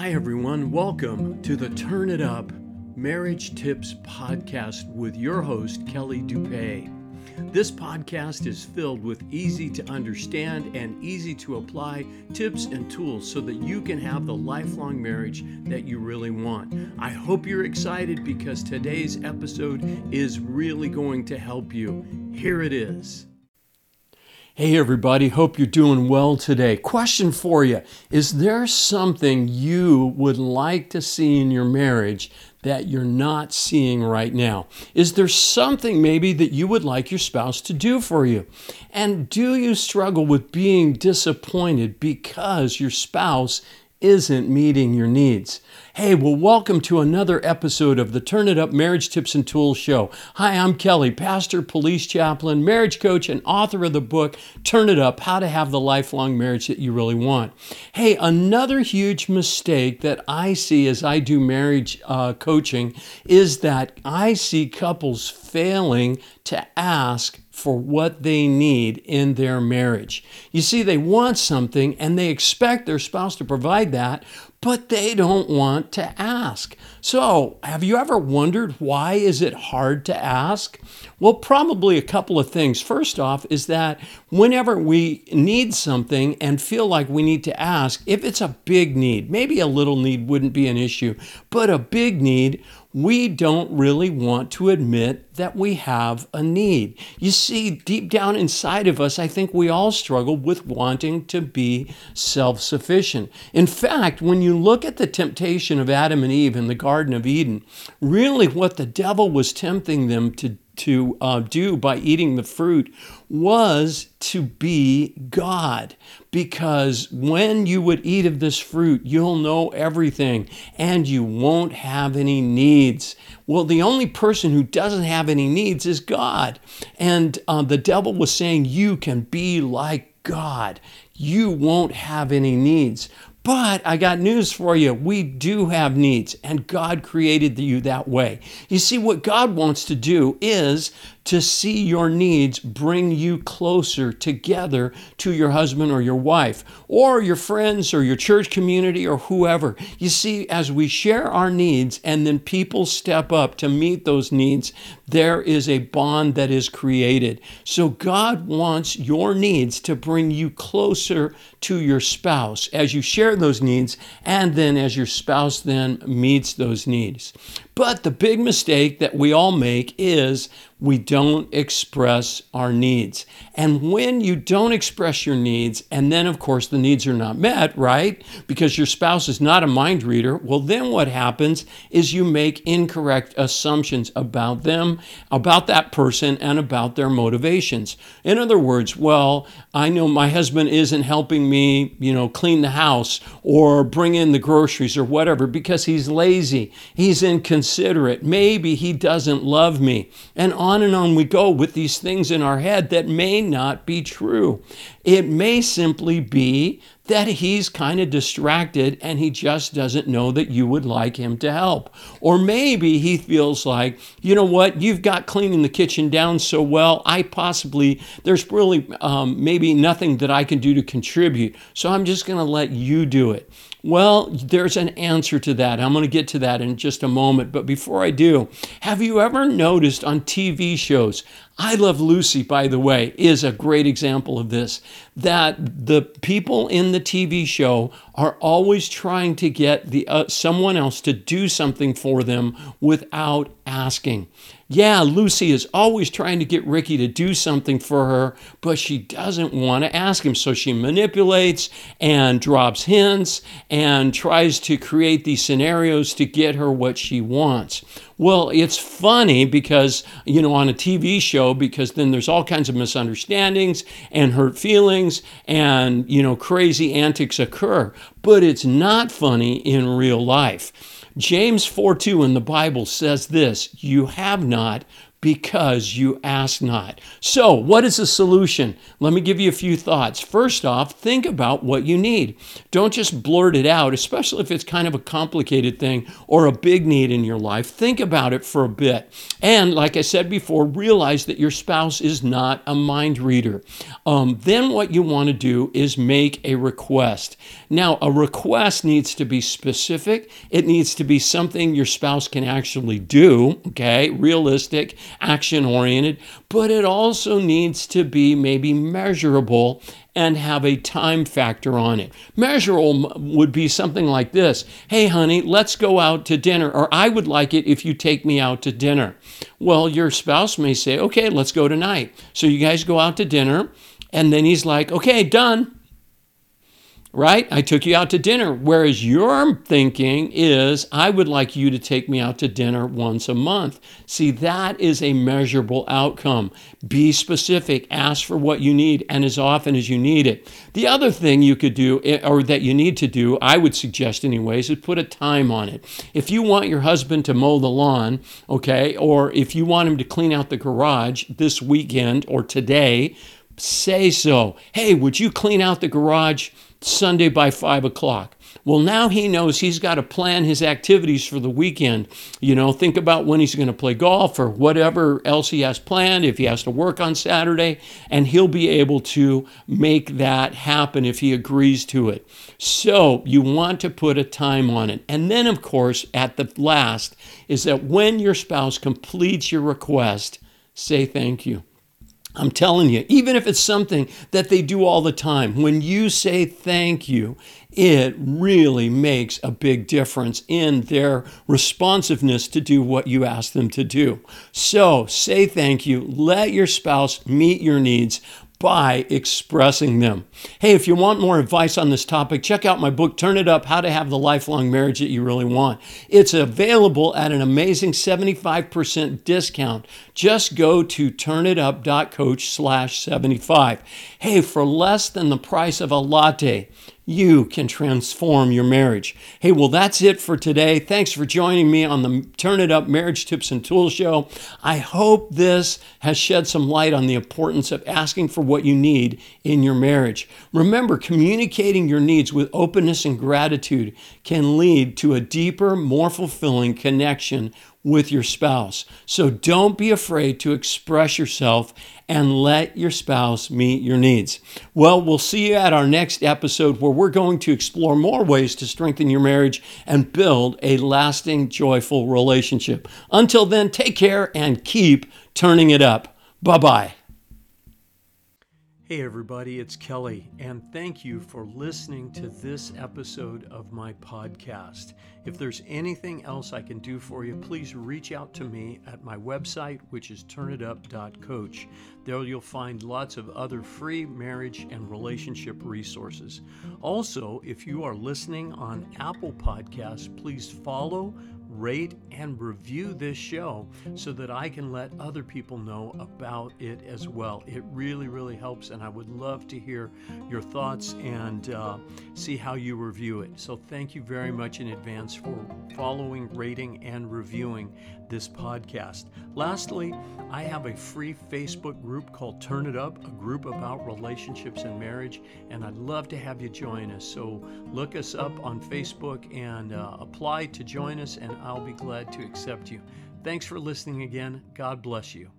Hi, everyone. Welcome to the Turn It Up Marriage Tips Podcast with your host, Kelly Dupay. This podcast is filled with easy to understand and easy to apply tips and tools so that you can have the lifelong marriage that you really want. I hope you're excited because today's episode is really going to help you. Here it is. Hey, everybody, hope you're doing well today. Question for you Is there something you would like to see in your marriage that you're not seeing right now? Is there something maybe that you would like your spouse to do for you? And do you struggle with being disappointed because your spouse isn't meeting your needs. Hey, well, welcome to another episode of the Turn It Up Marriage Tips and Tools Show. Hi, I'm Kelly, pastor, police chaplain, marriage coach, and author of the book Turn It Up How to Have the Lifelong Marriage That You Really Want. Hey, another huge mistake that I see as I do marriage uh, coaching is that I see couples failing to ask for what they need in their marriage. You see, they want something and they expect their spouse to provide that, but they don't want to ask. So, have you ever wondered why is it hard to ask? Well, probably a couple of things. First off is that whenever we need something and feel like we need to ask, if it's a big need, maybe a little need wouldn't be an issue, but a big need, we don't really want to admit that we have a need. You see, deep down inside of us, I think we all struggle with wanting to be self sufficient. In fact, when you look at the temptation of Adam and Eve in the Garden of Eden, really what the devil was tempting them to to uh, do by eating the fruit was to be God. Because when you would eat of this fruit, you'll know everything and you won't have any needs. Well, the only person who doesn't have any needs is God. And uh, the devil was saying, You can be like God. You won't have any needs. But I got news for you. We do have needs, and God created you that way. You see, what God wants to do is to see your needs bring you closer together to your husband or your wife, or your friends, or your church community, or whoever. You see, as we share our needs and then people step up to meet those needs, there is a bond that is created. So God wants your needs to bring you closer to your spouse as you share those needs, and then as your spouse then meets those needs. But the big mistake that we all make is we don't express our needs. And when you don't express your needs, and then of course the needs are not met, right? Because your spouse is not a mind reader, well, then what happens is you make incorrect assumptions about them, about that person, and about their motivations. In other words, well, I know my husband isn't helping me, you know, clean the house or bring in the groceries or whatever because he's lazy, he's inconsiderate, maybe he doesn't love me. And on on and on we go with these things in our head that may not be true. It may simply be that he's kind of distracted and he just doesn't know that you would like him to help. Or maybe he feels like, you know what, you've got cleaning the kitchen down so well, I possibly, there's really um, maybe nothing that I can do to contribute. So I'm just going to let you do it. Well, there's an answer to that. I'm going to get to that in just a moment. But before I do, have you ever noticed on TV shows? I Love Lucy, by the way, is a great example of this. That the people in the TV show are always trying to get the uh, someone else to do something for them without asking. Yeah, Lucy is always trying to get Ricky to do something for her, but she doesn't want to ask him. So she manipulates and drops hints and tries to create these scenarios to get her what she wants. Well, it's funny because, you know, on a TV show, because then there's all kinds of misunderstandings and hurt feelings and, you know, crazy antics occur. But it's not funny in real life. James 4 2 in the Bible says this You have not because you ask not. So, what is the solution? Let me give you a few thoughts. First off, think about what you need. Don't just blurt it out, especially if it's kind of a complicated thing or a big need in your life. Think about it for a bit. And, like I said before, realize that your spouse is not a mind reader. Um, then, what you want to do is make a request. Now, a request needs to be specific, it needs to be something your spouse can actually do, okay, realistic action oriented, but it also needs to be maybe measurable and have a time factor on it. Measurable would be something like this Hey, honey, let's go out to dinner, or I would like it if you take me out to dinner. Well, your spouse may say, Okay, let's go tonight. So you guys go out to dinner, and then he's like, Okay, done right? I took you out to dinner. Whereas your thinking is, I would like you to take me out to dinner once a month. See, that is a measurable outcome. Be specific, ask for what you need, and as often as you need it. The other thing you could do, eh, or that you need to do, I would suggest, anyways, is put a time on it. If you want your husband to mow the lawn, okay, or if you want him to clean out the garage this weekend or today, say so. Hey, would you clean out the garage? Sunday by five o'clock. Well, now he knows he's got to plan his activities for the weekend. You know, think about when he's going to play golf or whatever else he has planned, if he has to work on Saturday, and he'll be able to make that happen if he agrees to it. So you want to put a time on it. And then, of course, at the last, is that when your spouse completes your request, say thank you. I'm telling you, even if it's something that they do all the time, when you say thank you, it really makes a big difference in their responsiveness to do what you ask them to do. So say thank you. Let your spouse meet your needs by expressing them. Hey, if you want more advice on this topic, check out my book, Turn It Up How to Have the Lifelong Marriage That You Really Want. It's available at an amazing 75% discount. Just go to turnitup.coach slash 75. Hey, for less than the price of a latte, you can transform your marriage. Hey, well, that's it for today. Thanks for joining me on the Turn It Up Marriage Tips and Tools Show. I hope this has shed some light on the importance of asking for what you need in your marriage. Remember, communicating your needs with openness and gratitude can lead to a deeper, more fulfilling connection with your spouse. So don't be afraid to express yourself and let your spouse meet your needs. Well, we'll see you at our next episode where we're going to explore more ways to strengthen your marriage and build a lasting, joyful relationship. Until then, take care and keep turning it up. Bye bye. Hey, everybody, it's Kelly, and thank you for listening to this episode of my podcast. If there's anything else I can do for you, please reach out to me at my website, which is turnitup.coach. There you'll find lots of other free marriage and relationship resources. Also, if you are listening on Apple Podcasts, please follow, rate, and review this show so that I can let other people know about it as well. It really, really helps, and I would love to hear your thoughts and uh, see how you review it. So, thank you very much in advance for following, rating, and reviewing this podcast. Lastly, I have a free Facebook group called Turn It Up, a group about relationships and marriage, and I'd love to have you join us. So look us up on Facebook and uh, apply to join us, and I'll be glad to accept you. Thanks for listening again. God bless you.